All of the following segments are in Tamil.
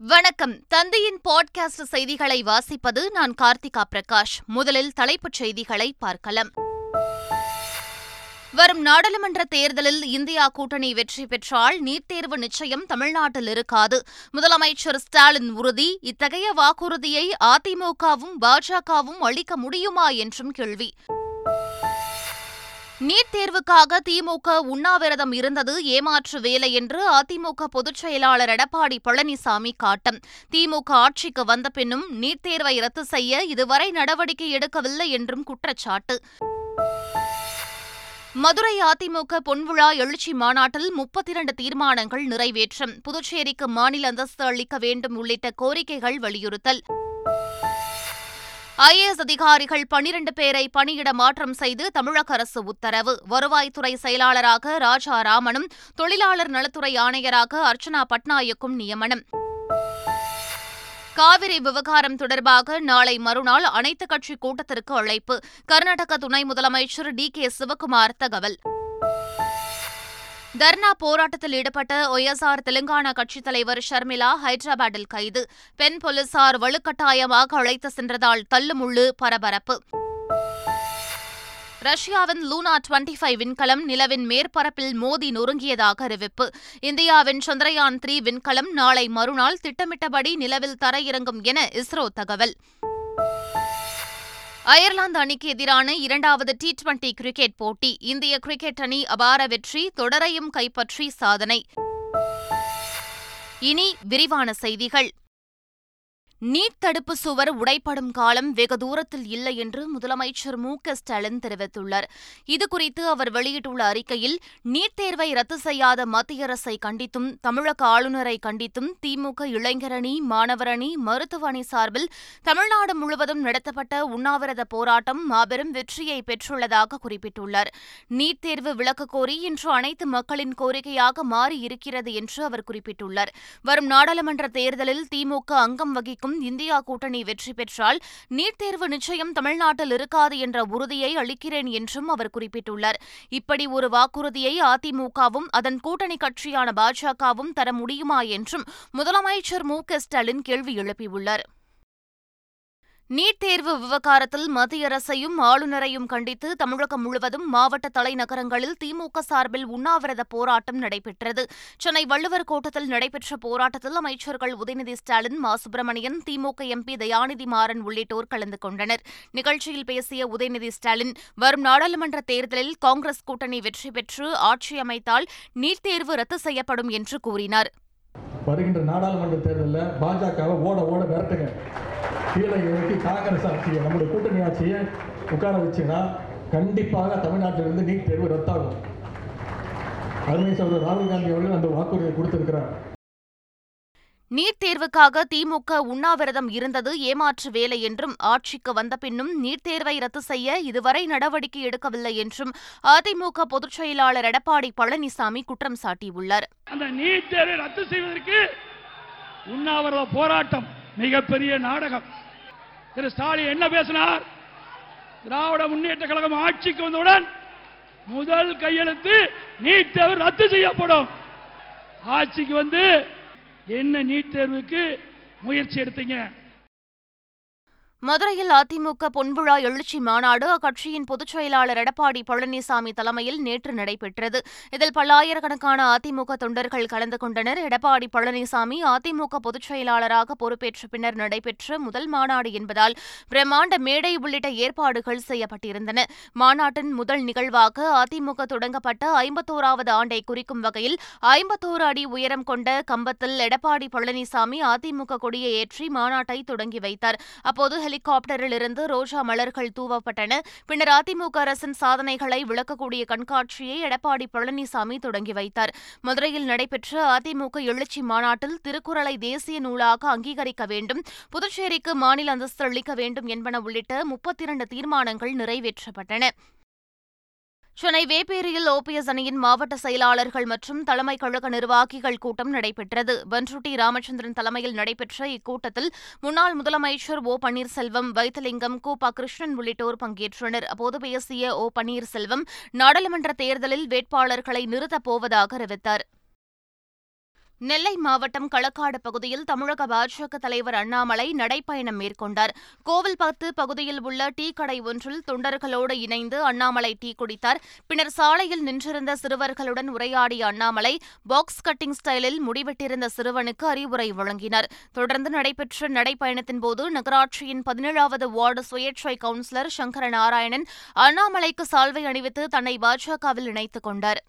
வணக்கம். தந்தையின் பாட்காஸ்ட் செய்திகளை வாசிப்பது நான் கார்த்திகா பிரகாஷ். முதலில் தலைப்புச் செய்திகளை பார்க்கலாம். வரும் நாடாளுமன்ற தேர்தலில் இந்தியா கூட்டணி வெற்றி பெற்றால் நீட் தேர்வு நிச்சயம் தமிழ்நாட்டில் இருக்காது. முதலமைச்சர் ஸ்டாலின் உறுதி. இத்தகைய வாக்குறுதியை அதிமுகவும் பாஜகவும் அளிக்க முடியுமா என்றும் கேள்வி. நீட் தேர்வுக்காக திமுக உண்ணாவிரதம் இருந்தது ஏமாற்று வேலை என்று அதிமுக பொதுச் செயலாளர் எடப்பாடி பழனிசாமி காட்டம். திமுக ஆட்சிக்கு வந்த பின்னும் நீட் தேர்வை ரத்து செய்ய இதுவரை நடவடிக்கை எடுக்கவில்லை என்றும் குற்றச்சாட்டு. மதுரை அதிமுக பொன்விழா எழுச்சி மாநாட்டில் முப்பத்தி இரண்டு தீர்மானங்கள் நிறைவேற்றம். புதுச்சேரிக்கு மாநில அந்தஸ்து அளிக்க வேண்டும் உள்ளிட்ட கோரிக்கைகள் வலியுறுத்தல். ஐஏஎஸ் அதிகாரிகள் பனிரண்டு பேரை பணியிட மாற்றம் செய்து தமிழக அரசு உத்தரவு. வருவாய்த்துறை செயலாளராக ராஜா ராமனும் தொழிலாளர் நலத்துறை ஆணையராக அர்ச்சனா பட்நாயக்கும் நியமனம். காவிரி விவகாரம் தொடர்பாக நாளை மறுநாள் அனைத்துக் கட்சி கூட்டத்திற்கு அழைப்பு. கர்நாடக துணை முதலமைச்சர் டி கே சிவக்குமார் தகவல். தர்ணா போராட்டத்தில் ஈடுபட்ட ஒய்எஸ்ஆர் தெலுங்கானா கட்சித் தலைவர் ஷர்மிளா ஹைதராபாத்தில் கைது. பெண் போலீசார் வலுக்கட்டாயமாக அழைத்து சென்றதால் தள்ளுமுள்ளு பரபரப்பு. ரஷ்யாவின் லூனா டுவெண்டி ஃபைவ் விண்கலம் நிலவின் மேற்பரப்பில் மோதி நொறுங்கியதாக அறிவிப்பு. இந்தியாவின் சந்திரயான் த்ரீ விண்கலம் நாளை மறுநாள் திட்டமிட்டபடி நிலவில் தரையிறங்கும் என இஸ்ரோ தகவல். அயர்லாந்து அணிக்கு எதிரான இரண்டாவது டி டுவெண்டி கிரிக்கெட் போட்டி. இந்திய கிரிக்கெட் அணி அபார வெற்றி தொடரையும் கைப்பற்றி சாதனை. இனி விரிவான செய்திகள். நீட் தடுப்பு சுவர் உடைப்படும் காலம் வெகு தூரத்தில் இல்லை என்று முதலமைச்சர் மு க ஸ்டாலின் தெரிவித்துள்ளார். இதுகுறித்து அவர் வெளியிட்டுள்ள அறிக்கையில் நீட் தேர்வை ரத்து செய்யாத மத்திய அரசை கண்டித்தும் தமிழக ஆளுநரை கண்டித்தும் திமுக இளைஞரணி மாணவரணி மருத்துவ அணி சார்பில் தமிழ்நாடு முழுவதும் நடத்தப்பட்ட உண்ணாவிரத போராட்டம் மாபெரும் வெற்றியை பெற்றுள்ளதாக குறிப்பிட்டுள்ளார். நீட் தேர்வு விலக்கு கோரி இன்று அனைத்து மக்களின் கோரிக்கையாக மாறியிருக்கிறது என்று அவர் குறிப்பிட்டுள்ளார். வரும் நாடாளுமன்ற தேர்தலில் திமுக அங்கம் வகிக்கும் இருக்கும் இந்தியா கூட்டணி வெற்றி பெற்றால் நீட் தேர்வு நிச்சயம் தமிழ்நாட்டில் இருக்காது என்ற உறுதியை அளிக்கிறேன் என்றும் அவர் குறிப்பிட்டுள்ளார். இப்படி ஒரு வாக்குறுதியை அதிமுகவும் அதன் கூட்டணி கட்சியான பாஜகவும் தர முடியுமா என்றும் முதலமைச்சர் மு க ஸ்டாலின் கேள்வி எழுப்பியுள்ளார். நீட் தேர்வு விவகாரத்தில் மத்திய அரசையும் ஆளுநரையும் கண்டித்து தமிழகம் முழுவதும் மாவட்ட தலைநகரங்களில் திமுக சார்பில் உண்ணாவிரத போராட்டம் நடைபெற்றது. சென்னை வள்ளுவர் கோட்டத்தில் நடைபெற்ற போராட்டத்தில் அமைச்சர்கள் உதயநிதி ஸ்டாலின் மா. சுப்பிரமணியன் திமுக எம்பி தயாநிதி மாறன் உள்ளிட்டோர் கலந்து கொண்டனர். நிகழ்ச்சியில் பேசிய உதயநிதி ஸ்டாலின் வரும் நாடாளுமன்ற தேர்தலில் காங்கிரஸ் கூட்டணி வெற்றி பெற்று ஆட்சி அமைத்தால் நீட் தேர்வு ரத்து செய்யப்படும் என்று கூறினார். வருகின்ற நாடாளுமன்ற தேர்தலில் பாஜகவை ஓட ஓட விரட்டுங்க. கீழே இறக்கி காங்கிரஸ் ஆட்சியை நம்முடைய கூட்டணி ஆட்சியை உட்கார வச்சுன்னா கண்டிப்பாக தமிழ்நாட்டிலிருந்து நீட் தேர்வு ரத்தாகும். அருமை சகோதரர் ராகுல் காந்தி அவர்கள் அந்த வாக்குறுதியை கொடுத்திருக்கிறார். நீட் தேர்வுக்காக திமுக உண்ணாவிரதம் இருந்தது ஏமாற்று வேலை என்றும் ஆட்சிக்கு வந்த பின்னும் நீட் தேர்வை ரத்து செய்ய இதுவரை நடவடிக்கை எடுக்கவில்லை என்றும் அதிமுக பொதுச் செயலாளர் எடப்பாடி பழனிசாமி குற்றம் சாட்டியுள்ளார். அந்த நீட் தேர்வை ரத்து செய்வதற்கு உண்ணாவிரத போராட்டம் மிகப்பெரிய நாடகம். திரு ஸ்டாலின் என்ன பேசினார்? திராவிட முன்னேற்ற கழகம் ஆட்சிக்கு வந்தவுடன் முதல் கையெழுத்து நீட் தேர்வு ரத்து செய்யப்படும். ஆட்சிக்கு வந்து என்ன நீட் தேர்வுக்கு முயற்சி எடுத்தீங்க? மதுரையில் அதிமுக பொன்விழா எழுச்சி மாநாடு அக்கட்சியின் பொதுச் செயலாளர் எடப்பாடி பழனிசாமி தலைமையில் நேற்று நடைபெற்றது. இதில் பல்லாயிரக்கணக்கான அதிமுக தொண்டர்கள் கலந்து கொண்டனர். எடப்பாடி பழனிசாமி அதிமுக பொதுச் செயலாளராக பொறுப்பேற்ற பின்னர் நடைபெற்ற முதல் மாநாடு என்பதால் பிரம்மாண்ட மேடை உள்ளிட்ட ஏற்பாடுகள் செய்யப்பட்டிருந்தன. மாநாட்டின் முதல் நிகழ்வாக அதிமுக தொடங்கப்பட்ட ஐம்பத்தோராவது ஆண்டை குறிக்கும் வகையில் ஐம்பத்தோரு அடி உயரம் கொண்ட கம்பத்தில் எடப்பாடி பழனிசாமி அதிமுக கொடியை ஏற்றி மாநாட்டை தொடங்கி வைத்தார். அப்போது ஹெலிகாப்டரில் இருந்து ரோஜா மலர்கள் தூவப்பட்டன. பின்னர் அதிமுக அரசின் சாதனைகளை விளக்கக்கூடிய கண்காட்சியை எடப்பாடி பழனிசாமி தொடங்கி வைத்தார். மதுரையில் நடைபெற்ற அதிமுக எழுச்சி மாநாட்டில் திருக்குறளை தேசிய நூலாக அங்கீகரிக்க வேண்டும் புதுச்சேரிக்கு மாநில அந்தஸ்து அளிக்க வேண்டும் என்பன உள்ளிட்ட முப்பத்தி இரண்டு தீர்மானங்கள் நிறைவேற்றப்பட்டன. சென்னை வேப்பேரியில் ஓபிஎஸ் அணியின் மாவட்ட செயலாளர்கள் மற்றும் தலைமை கழக நிர்வாகிகள் கூட்டம் நடைபெற்றது. பன்ருட்டி ராமச்சந்திரன் தலைமையில் நடைபெற்ற இக்கூட்டத்தில் முன்னாள் முதலமைச்சர் ஓ பன்னீர்செல்வம் வைத்தலிங்கம் கு. ப கிருஷ்ணன் உள்ளிட்டோர் பங்கேற்றனர். அப்போது பேசிய ஓ பன்னீர்செல்வம் நாடாளுமன்ற தேர்தலில் வேட்பாளர்களை நிறுத்தப் போவதாக அறிவித்தார். நெல்லை மாவட்டம் களக்காடு பகுதியில் தமிழக பாஜக தலைவர் அண்ணாமலை நடைப்பயணம் மேற்கொண்டார். கோவில்பத்து பகுதியில் உள்ள டீ கடை ஒன்றில் தொண்டர்களோடு இணைந்து அண்ணாமலை டீ குடித்தார். பின்னர் சாலையில் நின்றிருந்த சிறுவர்களுடன் உரையாடிய அண்ணாமலை பாக்ஸ் கட்டிங் ஸ்டைலில் முடிவெட்டிருந்த சிறுவனுக்கு அறிவுரை வழங்கினார். தொடர்ந்து நடைபெற்ற நடைப்பயணத்தின்போது நகராட்சியின் பதினேழாவது வார்டு சுயேட்சை கவுன்சிலர் சங்கர நாராயணன் அண்ணாமலைக்கு சால்வை அணிவித்து தன்னை பாஜகவில் இணைத்துக் கொண்டார்.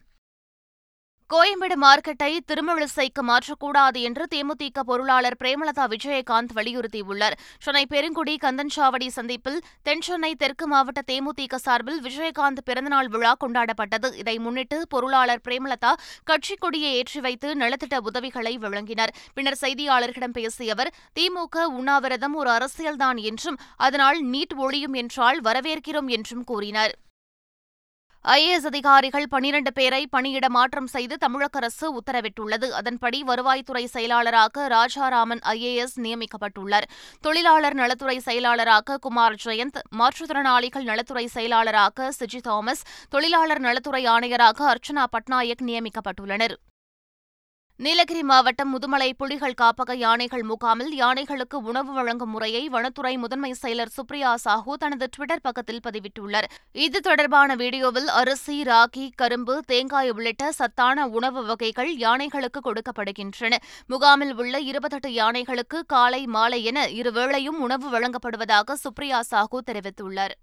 கோயம்பேடு மார்க்கெட்டை திருமழிசைக்கு மாற்றக்கூடாது என்று தேமுதிக பொருளாளர் பிரேமலதா விஜயகாந்த் வலியுறுத்தியுள்ளார். சென்னை பெருங்குடி கந்தன்சாவடி சந்திப்பில் தென்சென்னை தெற்கு மாவட்ட தேமுதிக சார்பில் விஜயகாந்த் பிறந்தநாள் விழா கொண்டாடப்பட்டது. இதை முன்னிட்டு பொருளாளர் பிரேமலதா கட்சிக் கொடியை ஏற்றி வைத்து நலத்திட்ட உதவிகளை வழங்கினார். பின்னர் செய்தியாளர்களிடம் பேசிய அவர் திமுக உண்ணாவிரதம் ஒரு அரசியல்தான் என்றும் அதனால் நீட் ஒழியும் என்றால் வரவேற்கிறோம் என்றும் கூறினார். ஐஏஎஸ் அதிகாரிகள் பனிரண்டு பேரை பணியிட மாற்றம் செய்து தமிழக அரசு உத்தரவிட்டுள்ளது. அதன்படி வருவாய்த்துறை செயலாளராக ராஜாராமன் ஐஏஎஸ் நியமிக்கப்பட்டுள்ளார். தொழிலாளர் நலத்துறை செயலாளராக குமார் ஜெயந்த் மாற்றுத்திறனாளிகள் நலத்துறை செயலாளராக சிஜி தாமஸ் தொழிலாளர் நலத்துறை ஆணையராக அர்ச்சனா பட்நாயக் நியமிக்கப்பட்டுள்ளனர். நீலகிரி மாவட்டம் முதுமலை புலிகள் காப்பக யானைகள் முகாமில் யானைகளுக்கு உணவு வழங்கும் முறையை வனத்துறை முதன்மை செயலர் சுப்ரியா சாஹூ தனது டுவிட்டர் பக்கத்தில் பதிவிட்டுள்ளார். இது தொடர்பான வீடியோவில் அரிசி ராகி கரும்பு தேங்காய் உள்ளிட்ட சத்தான உணவு வகைகள் யானைகளுக்கு கொடுக்கப்படுகின்றன. முகாமில் உள்ள இருபத்தெட்டு யானைகளுக்கு காலை மாலை என இருவேளையும் உணவு வழங்கப்படுவதாக சுப்ரியா சாஹூ தெரிவித்துள்ளார்.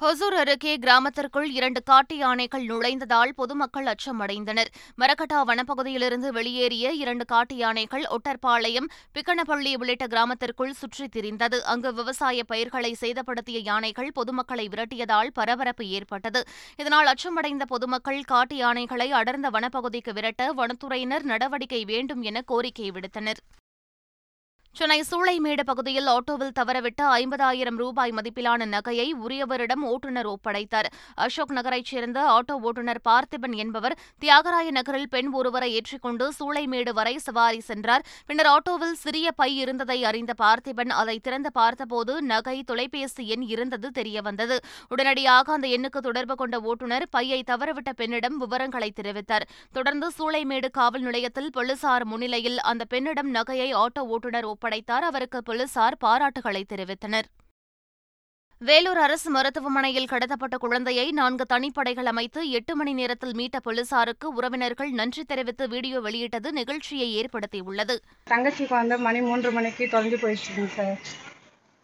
ஹொசூர் அருகே கிராமத்திற்குள் இரண்டு காட்டு யானைகள் நுழைந்ததால் பொதுமக்கள் அச்சமடைந்தனர். மரக்கட்டா வனப்பகுதியிலிருந்து வெளியேறிய இரண்டு காட்டு யானைகள் ஒட்டர்பாளையம் பிக்கனப்பள்ளி உள்ளிட்ட கிராமத்திற்குள் சுற்றித் திரிந்தது. அங்கு விவசாய பயிர்களை சேதப்படுத்திய யானைகள் பொதுமக்களை விரட்டியதால் பரபரப்பு ஏற்பட்டது. இதனால் அச்சமடைந்த பொதுமக்கள் காட்டு யானைகளை அடர்ந்த வனப்பகுதிக்கு விரட்ட வனத்துறையினர் நடவடிக்கை வேண்டும் என கோரிக்கை விடுத்தனர். சென்னை சூளைமேடு பகுதியில் ஆட்டோவில் தவறவிட்ட ஐம்பதாயிரம் ரூபாய் மதிப்பிலான நகையை உரியவரிடம் ஓட்டுநர் ஒப்படைத்தார். அசோக் நகரைச் சேர்ந்த ஆட்டோ ஓட்டுநர் பார்த்திபன் என்பவர் தியாகராய நகரில் பெண் ஒருவரை ஏற்றிக்கொண்டு சூளைமேடு வரை சவாரி சென்றார். பின்னர் ஆட்டோவில் சிறிய பை இருந்ததை அறிந்த பார்த்திபன் அதை திறந்து பார்த்தபோது நகை தொலைபேசி எண் இருந்தது தெரியவந்தது. உடனடியாக அந்த எண்ணுக்கு தொடர்பு கொண்ட ஓட்டுநர் பையை தவறவிட்ட பெண்ணிடம் விவரங்களை தெரிவித்தார். தொடர்ந்து சூளைமேடு காவல் நிலையத்தில் போலீசார் முன்னிலையில் அந்த பெண்ணிடம் நகையை ஆட்டோ ஓட்டுநர் ஒப்படைத்தார். அவருக்கு போலீசார் பாராட்டுகளை தெரிவித்தனர். வேலூர் அரசு மருத்துவமனையில் கடத்தப்பட்ட குழந்தையை நான்கு தனிப்படைகள் அமைத்து எட்டு மணி நேரத்தில் மீட்ட போலீசாருக்கு உறவினர்கள் நன்றி தெரிவித்து வீடியோ வெளியிட்டது நிகழ்ச்சியை ஏற்படுத்தியுள்ளது. தங்கச்சிக்கு வந்து மணி மூன்று மணிக்கு தொலைஞ்சு போயிடுச்சுங்க சார்.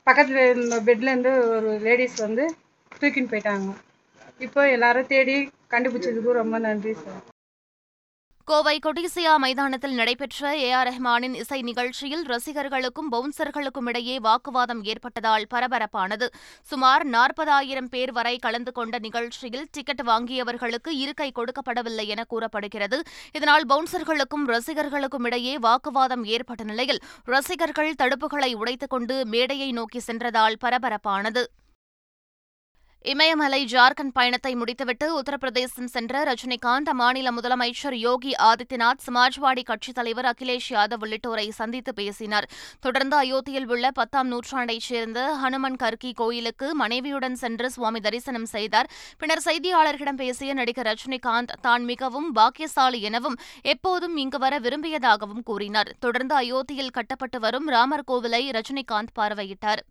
பக்கத்தில் இருந்த பெட்லேருந்து ஒரு லேடிஸ் வந்து தூக்கின்னு போயிட்டாங்க. இப்போ எல்லாரும் தேடி கண்டுபிடிச்சதுக்கு ரொம்ப நன்றி சார். கோவை கொடிசியா மைதானத்தில் நடைபெற்ற ஏ ஆர் ரஹ்மானின் இசை நிகழ்ச்சியில் ரசிகர்களுக்கும் பவுன்சர்களுக்கும் இடையே வாக்குவாதம் ஏற்பட்டதால் பரபரப்பானது. சுமார் நாற்பதாயிரம் பேர் வரை கலந்து கொண்ட நிகழ்ச்சியில் டிக்கெட் வாங்கியவர்களுக்கு இருக்கை கொடுக்கப்படவில்லை என கூறப்படுகிறது. இதனால் பவுன்சர்களுக்கும் ரசிகர்களுக்கும் இடையே வாக்குவாதம் ஏற்பட்ட நிலையில் ரசிகர்கள் தடுப்புகளை உடைத்துக் கொண்டு மேடையை நோக்கி சென்றதால் பரபரப்பானது. இமயமலை ஜார்க்கண்ட் பயணத்தை முடித்துவிட்டு உத்தரப்பிரதேசம் சென்ற ரஜினிகாந்த் அம்மாநில முதலமைச்சர் யோகி ஆதித்யநாத் சமாஜ்வாடி கட்சித் தலைவர் அகிலேஷ் யாதவ் உள்ளிட்டோரை சந்தித்து பேசினார். தொடர்ந்து அயோத்தியில் உள்ள பத்தாம் நூற்றாண்டைச் சேர்ந்த ஹனுமன் கர்கி கோயிலுக்கு மனைவியுடன் சென்று சுவாமி தரிசனம் செய்தார். பின்னர் செய்தியாளர்களிடம் பேசிய நடிகர் ரஜினிகாந்த் தான் மிகவும் பாக்கியசாலி எனவும் எப்போதும் இங்கு வர விரும்பியதாகவும் கூறினார். தொடர்ந்து அயோத்தியில் கட்டப்பட்டு வரும் ராமர் கோவிலை ரஜினிகாந்த் பார்வையிட்டார்.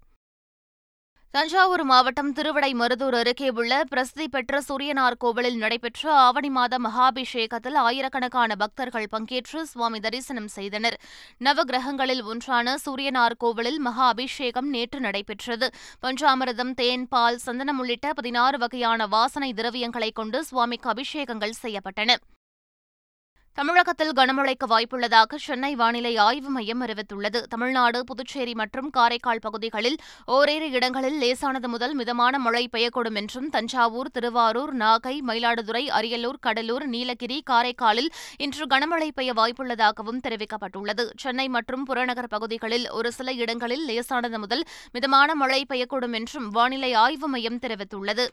தஞ்சாவூர் மாவட்டம் திருவிடைமருதூர் அருகே உள்ள பிரசித்தி பெற்ற சூரியனார் கோவிலில் நடைபெற்ற ஆவணி மாத மகாபிஷேகத்தில் ஆயிரக்கணக்கான பக்தர்கள் பங்கேற்று சுவாமி தரிசனம் செய்தனர். நவகிரகங்களில் ஒன்றான சூரியனார் கோவிலில் மகா அபிஷேகம் நேற்று நடைபெற்றது. பஞ்சாமிரதம் தேன் பால் சந்தனம் உள்ளிட்ட பதினாறு வகையான வாசனை திரவியங்களைக் கொண்டு சுவாமிக்கு அபிஷேகங்கள் செய்யப்பட்டன. தமிழகத்தில் கனமழைக்கு வாய்ப்புள்ளதாக சென்னை வானிலை ஆய்வு மையம் அறிவித்துள்ளது. தமிழ்நாடு புதுச்சேரி மற்றும் காரைக்கால் பகுதிகளில் ஓரிரு இடங்களில் லேசானது முதல் மிதமான மழை பெய்யக்கூடும் என்றும் தஞ்சாவூர் திருவாரூர் நாகை மயிலாடுதுறை அரியலூர் கடலூர் நீலகிரி காரைக்காலில் இன்று கனமழை பெய்ய வாய்ப்புள்ளதாகவும் தெரிவிக்கப்பட்டுள்ளது. சென்னை மற்றும் புறநகர் பகுதிகளில் ஒரு சில இடங்களில் லேசானது முதல் மிதமான மழை பெய்யக்கூடும் என்றும் வானிலை ஆய்வு மையம் தெரிவித்துள்ளது.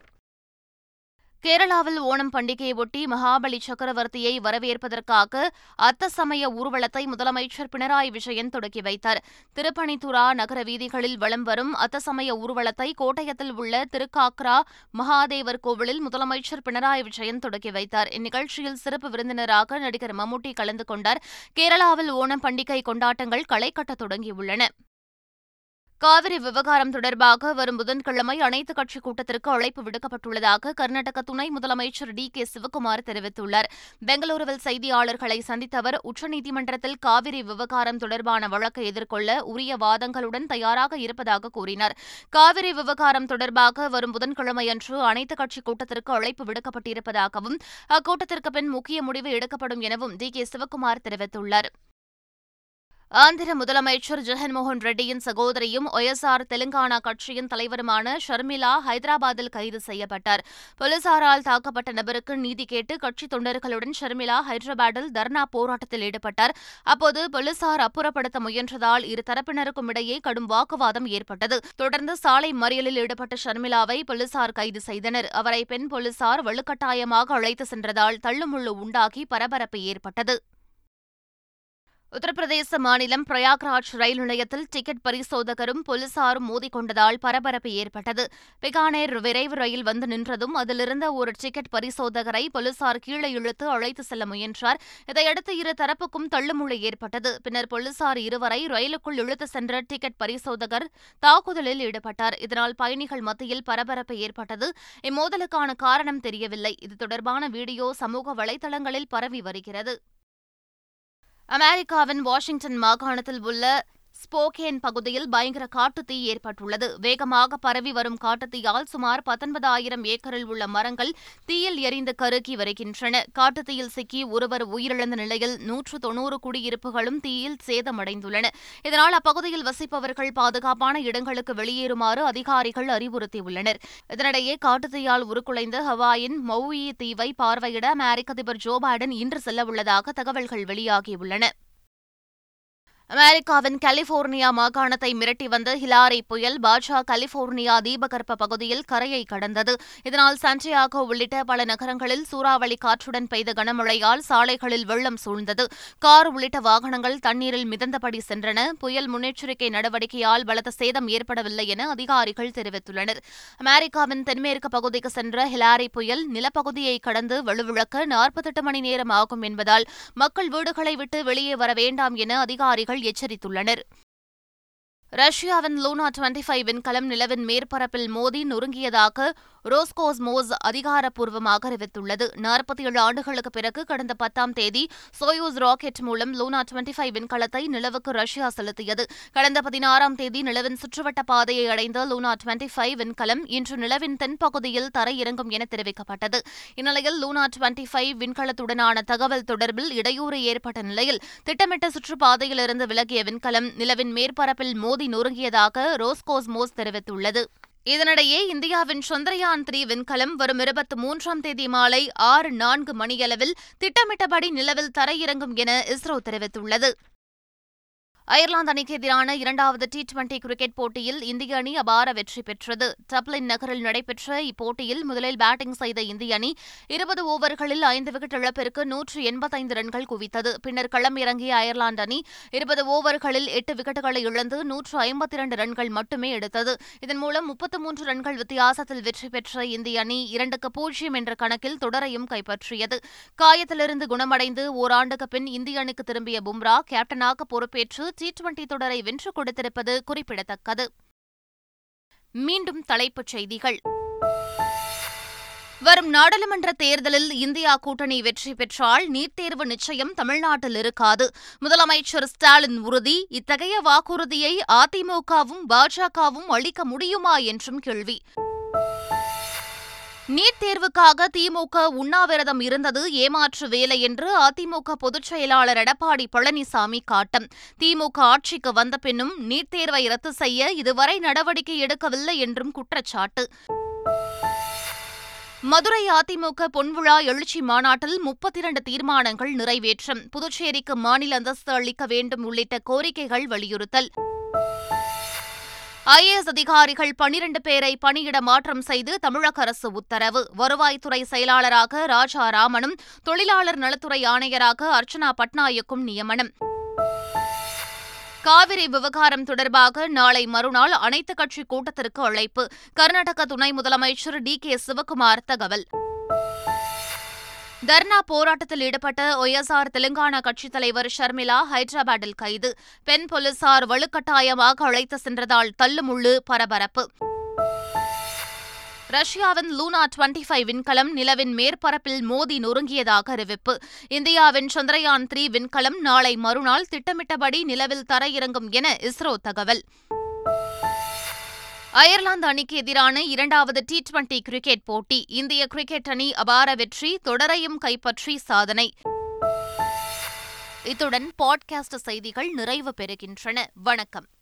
கேரளாவில் ஓணம் பண்டிகையொட்டி மகாபலி சக்கரவர்த்தியை வரவேற்பதற்காக அத்த சமய ஊர்வலத்தை முதலமைச்சர் பினராயி விஜயன் தொடக்கி வைத்தார். திருப்பணித்துரா நகர வீதிகளில் வலம் வரும் அத்த சமய ஊர்வலத்தை கோட்டயத்தில் உள்ள திருக்காக்ரா மகாதேவர் கோவிலில் முதலமைச்சர் பினராயி விஜயன் தொடக்கி வைத்தார். இந்நிகழ்ச்சியில் சிறப்பு விருந்தினராக நடிகர் மம்முட்டி கலந்து கொண்டார். கேரளாவில் ஓணம் பண்டிகை கொண்டாட்டங்கள் களை தொடங்கியுள்ளன. காவிரி விவகாரம் தொடர்பாக வரும் புதன்கிழமை அனைத்துக் கட்சி கூட்டத்திற்கு அழைப்பு விடுக்கப்பட்டுள்ளதாக கர்நாடக துணை முதலமைச்சர் டி கே சிவக்குமார் தெரிவித்துள்ளார். பெங்களூருவில் செய்தியாளர்களை சந்தித்த அவர் உச்சநீதிமன்றத்தில் காவிரி விவகாரம் தொடர்பான வழக்கை எதிர்கொள்ள உரிய வாதங்களுடன் தயாராக இருப்பதாக கூறினார். காவிரி விவகாரம் தொடர்பாக வரும் புதன்கிழமையன்று அனைத்துக் கட்சி கூட்டத்திற்கு அழைப்பு விடுக்கப்பட்டிருப்பதாகவும் அக்கூட்டத்திற்கு பின் முக்கிய முடிவு எடுக்கப்படும் எனவும் டி கே சிவக்குமார் தெரிவித்துள்ளார். ஆந்திர முதலமைச்சர் ஜெகன்மோகன் ரெட்டியின் சகோதரியும் ஒய்எஸ்ஆர் தெலுங்கானா கட்சியின் தலைவருமான ஷர்மிளா ஹைதராபாத்தில் கைது செய்யப்பட்டார். போலீசாரால் தாக்கப்பட்ட நபருக்கு நீதி கேட்டு கட்சி தொண்டர்களுடன் ஷர்மிளா ஹைதராபாத்தில் தர்ணா போராட்டத்தில் ஈடுபட்டார். அப்போது போலீசார் அப்புறப்படுத்த முயன்றதால் இரு தரப்பினருக்கும் இடையே கடும் வாக்குவாதம் ஏற்பட்டது. தொடர்ந்து சாலை மறியலில் ஈடுபட்ட ஷர்மிளாவை போலீசார் கைது செய்தனர். அவரை பெண் போலீசார் வலுக்கட்டாயமாக அழைத்து சென்றதால் தள்ளுமுள்ளு உண்டாகி பரபரப்பு ஏற்பட்டது. உத்தரப்பிரதேச மாநிலம் பிரயாக்ராஜ் ரயில் நிலையத்தில் டிக்கெட் பரிசோதகரும் போலீசாரும் மோதிக்கொண்டதால் பரபரப்பு ஏற்பட்டது. பிகானேர் விரைவு ரயில் வந்து நின்றதும் அதிலிருந்த ஒரு டிக்கெட் பரிசோதகரை போலீசார் கீழே இழுத்து அழைத்து செல்ல முயன்றார். இதையடுத்து இரு தரப்புக்கும் தள்ளுமுளை ஏற்பட்டது. பின்னர் போலீசார் இருவரை ரயிலுக்குள் இழுத்து சென்ற டிக்கெட் பரிசோதகர் தாக்குதலில் ஈடுபட்டார். இதனால் பயணிகள் மத்தியில் பரபரப்பு ஏற்பட்டது. இம்மோதலுக்கான காரணம் தெரியவில்லை. இது தொடர்பான வீடியோ சமூக வலைதளங்களில் பரவி வருகிறது. அமெரிக்காவின் வாஷிங்டன் மாகாணத்தில் உள்ள ஸ்போகேன் பகுதியில் பயங்கர காட்டுத்தீ ஏற்பட்டுள்ளது. வேகமாக பரவி வரும் காட்டுத்தீயால் சுமார் பத்தொன்பதாயிரம் ஏக்கரில் உள்ள மரங்கள் தீயில் எரிந்து கருகி வருகின்றன. காட்டுத்தீயில் சிக்கி ஒருவர் உயிரிழந்த நிலையில் நூற்று தொன்னூறு குடியிருப்புகளும் தீயில் சேதமடைந்துள்ளன. இதனால் அப்பகுதியில் வசிப்பவர்கள் பாதுகாப்பான இடங்களுக்கு வெளியேறுமாறு அதிகாரிகள் அறிவுறுத்தியுள்ளனர். இதனிடையே காட்டுத்தீயால் உருக்குலைந்த ஹவாயின் மௌயி தீவை பார்வையிட அமெரிக்க அதிபர் ஜோ பைடன் இன்று செல்லவுள்ளதாக தகவல்கள் வெளியாகியுள்ளன. அமெரிக்காவின் கலிபோர்னியா மாகாணத்தை மிரட்டி வந்த ஹிலாரி புயல் பாட்ஷா கலிபோர்னியா தீபகற்ப பகுதியில் கரையை கடந்தது. இதனால் சாண்டியாகோ உள்ளிட்ட பல நகரங்களில் சூறாவளி காற்றுடன் பெய்த கனமழையால் சாலைகளில் வெள்ளம் சூழ்ந்தது. கார் உள்ளிட்ட வாகனங்கள் தண்ணீரில் மிதந்தபடி சென்றன. புயல் முன்னெச்சரிக்கை நடவடிக்கையால் பலத்த சேதம் ஏற்படவில்லை என அதிகாரிகள் தெரிவித்துள்ளனர். அமெரிக்காவின் தென்மேற்கு பகுதிக்கு சென்ற ஹிலாரி புயல் நிலப்பகுதியை கடந்து வலுவிழக்க நாற்பத்தெட்டு மணி நேரம் ஆகும் என்பதால் மக்கள் வீடுகளை விட்டு வெளியே வர வேண்டாம் என அதிகாரிகள் எச்சரித்துள்ளனர். ரஷ்யாவின் லூனா டுவெண்டி ஃபைவ் விண்கலம் நிலவின் மேற்பரப்பில் மோதி நொறுங்கியதாக ரோஸ்கோஸ்மோஸ் அதிகாரப்பூர்வமாக அறிவித்துள்ளது. நாற்பத்தி ஏழு ஆண்டுகளுக்கு பிறகு கடந்த பத்தாம் தேதி சோயூஸ் ராக்கெட் மூலம் லூனா டுவெண்டி ஃபைவ் விண்கலத்தை நிலவுக்கு ரஷ்யா செலுத்தியது. கடந்த பதினாறாம் தேதி நிலவின் சுற்றுவட்ட பாதையை அடைந்த லூனா டுவெண்டி ஃபைவ் விண்கலம் இன்று நிலவின் தென்பகுதியில் தரையிறங்கும் என தெரிவிக்கப்பட்டது. இந்நிலையில் லூனா டுவெண்டி ஃபைவ் விண்கலத்துடனான தகவல் தொடர்பில் இடையூறு ஏற்பட்ட நிலையில் திட்டமிட்ட சுற்றுப்பாதையிலிருந்து விலகிய விண்கலம் நிலவின் மேற்பரப்பில் மோதி நொறுங்கியதாக ரோஸ்கோஸ்மோஸ் தெரிவித்துள்ளது. இதனிடையே இந்தியாவின் சந்திரயான் த்ரீ விண்கலம் வரும் இருபத்தி மூன்றாம் தேதி மாலை ஆறு நான்கு மணியளவில் திட்டமிட்டபடி நிலவில் தரையிறங்கும் என இஸ்ரோ தெரிவித்துள்ளது. அயர்லாந்து அணிக்கு எதிரான இரண்டாவது டி டுவெண்டி கிரிக்கெட் போட்டியில் இந்திய அணி அபார வெற்றி பெற்றது. டப்ளின் நகரில் நடைபெற்ற இப்போட்டியில் முதலில் பேட்டிங் செய்த இந்திய அணி இருபது ஓவர்களில் ஐந்து விக்கெட் இழப்பிற்கு நூற்று எண்பத்தைந்து ரன்கள் குவித்தது. பின்னர் களம் இறங்கிய அயர்லாந்து அணி இருபது ஓவர்களில் எட்டு விக்கெட்டுகளை இழந்து நூற்று ஐம்பத்தி இரண்டு ரன்கள் மட்டுமே எடுத்தது. இதன் மூலம் முப்பத்து மூன்று ரன்கள் வித்தியாசத்தில் வெற்றி பெற்ற இந்திய அணி இரண்டுக்கு பூஜ்ஜியம் என்ற கணக்கில் தொடரையும் கைப்பற்றியது. காயத்திலிருந்து குணமடைந்து ஓராண்டுக்கு பின் இந்திய அணிக்கு திரும்பிய பும்ரா கேப்டனாக பொறுப்பேற்று டி டுவெண்டி தொடரை வென்று கொடுத்திருப்பது குறிப்பிடத்தக்கது. மீண்டும் தலைப்புச் செய்திகள். வரும் நாடாளுமன்ற தேர்தலில் இந்தியா கூட்டணி வெற்றி பெற்றால் நீட் தேர்வு நிச்சயம் தமிழ்நாட்டில் இருக்காது. முதலமைச்சர் ஸ்டாலின் உறுதி இத்தகைய வாக்குறுதியை அதிமுகவும் பாஜகவும் அளிக்க முடியுமா என்றும் கேள்வி. நீட் தேர்வுக்காக திமுக உண்ணாவிரதம் இருந்தது ஏமாற்று வேலை என்று அதிமுக பொதுச் செயலாளர் எடப்பாடி பழனிசாமி காட்டம். திமுக ஆட்சிக்கு வந்த பின்னும் நீட் தேர்வை ரத்து செய்ய இதுவரை நடவடிக்கை எடுக்கவில்லை என்றும் குற்றச்சாட்டு. மதுரை அதிமுக பொன்விழா எழுச்சி மாநாட்டில் முப்பத்தி இரண்டு தீர்மானங்கள் நிறைவேற்றம். புதுச்சேரிக்கு மாநில அந்தஸ்து அளிக்க வேண்டும் உள்ளிட்ட கோரிக்கைகள் வலியுறுத்தல். ஐஏஎஸ் அதிகாரிகள் பனிரண்டு பேரை பணியிட மாற்றம் செய்து தமிழக அரசு உத்தரவு. வருவாய்த்துறை செயலாளராக ராஜா ராமனும் தொழிலாளர் நலத்துறை ஆணையராக அர்ச்சனா பட்நாயக்கும் நியமனம். காவிரி விவகாரம் தொடர்பாக நாளை மறுநாள் அனைத்துக் கட்சி கூட்டத்திற்கு அழைப்பு. கர்நாடக துணை முதலமைச்சர் டி கே சிவக்குமார் தகவல். தர்ணா போராட்டத்தில் ஈடுபட்ட ஒய்எஸ்ஆர் தெலுங்கானா கட்சித் தலைவர் ஷர்மிளா ஹைதராபாத்தில் கைது. பெண் போலீசார் வலுக்கட்டாயமாக அழைத்து சென்றதால் தள்ளுமுள்ளு பரபரப்பு. ரஷ்யாவின் லூனா டுவெண்டி ஃபைவ் விண்கலம் நிலவின் மேற்பரப்பில் மோதி நொறுங்கியதாக அறிவிப்பு. இந்தியாவின் சந்திரயான் த்ரீ விண்கலம் நாளை மறுநாள் திட்டமிட்டபடி நிலவில் தரையிறங்கும் என இஸ்ரோ தகவல். அயர்லாந்து அணிக்கு எதிரான இரண்டாவது டி டுவெண்டி கிரிக்கெட் போட்டி. இந்திய கிரிக்கெட் அணி அபார வெற்றி தொடரையும் கைப்பற்றி சாதனை. இத்துடன் பாட்காஸ்ட் செய்திகள் நிறைவு பெறுகின்றன. வணக்கம்.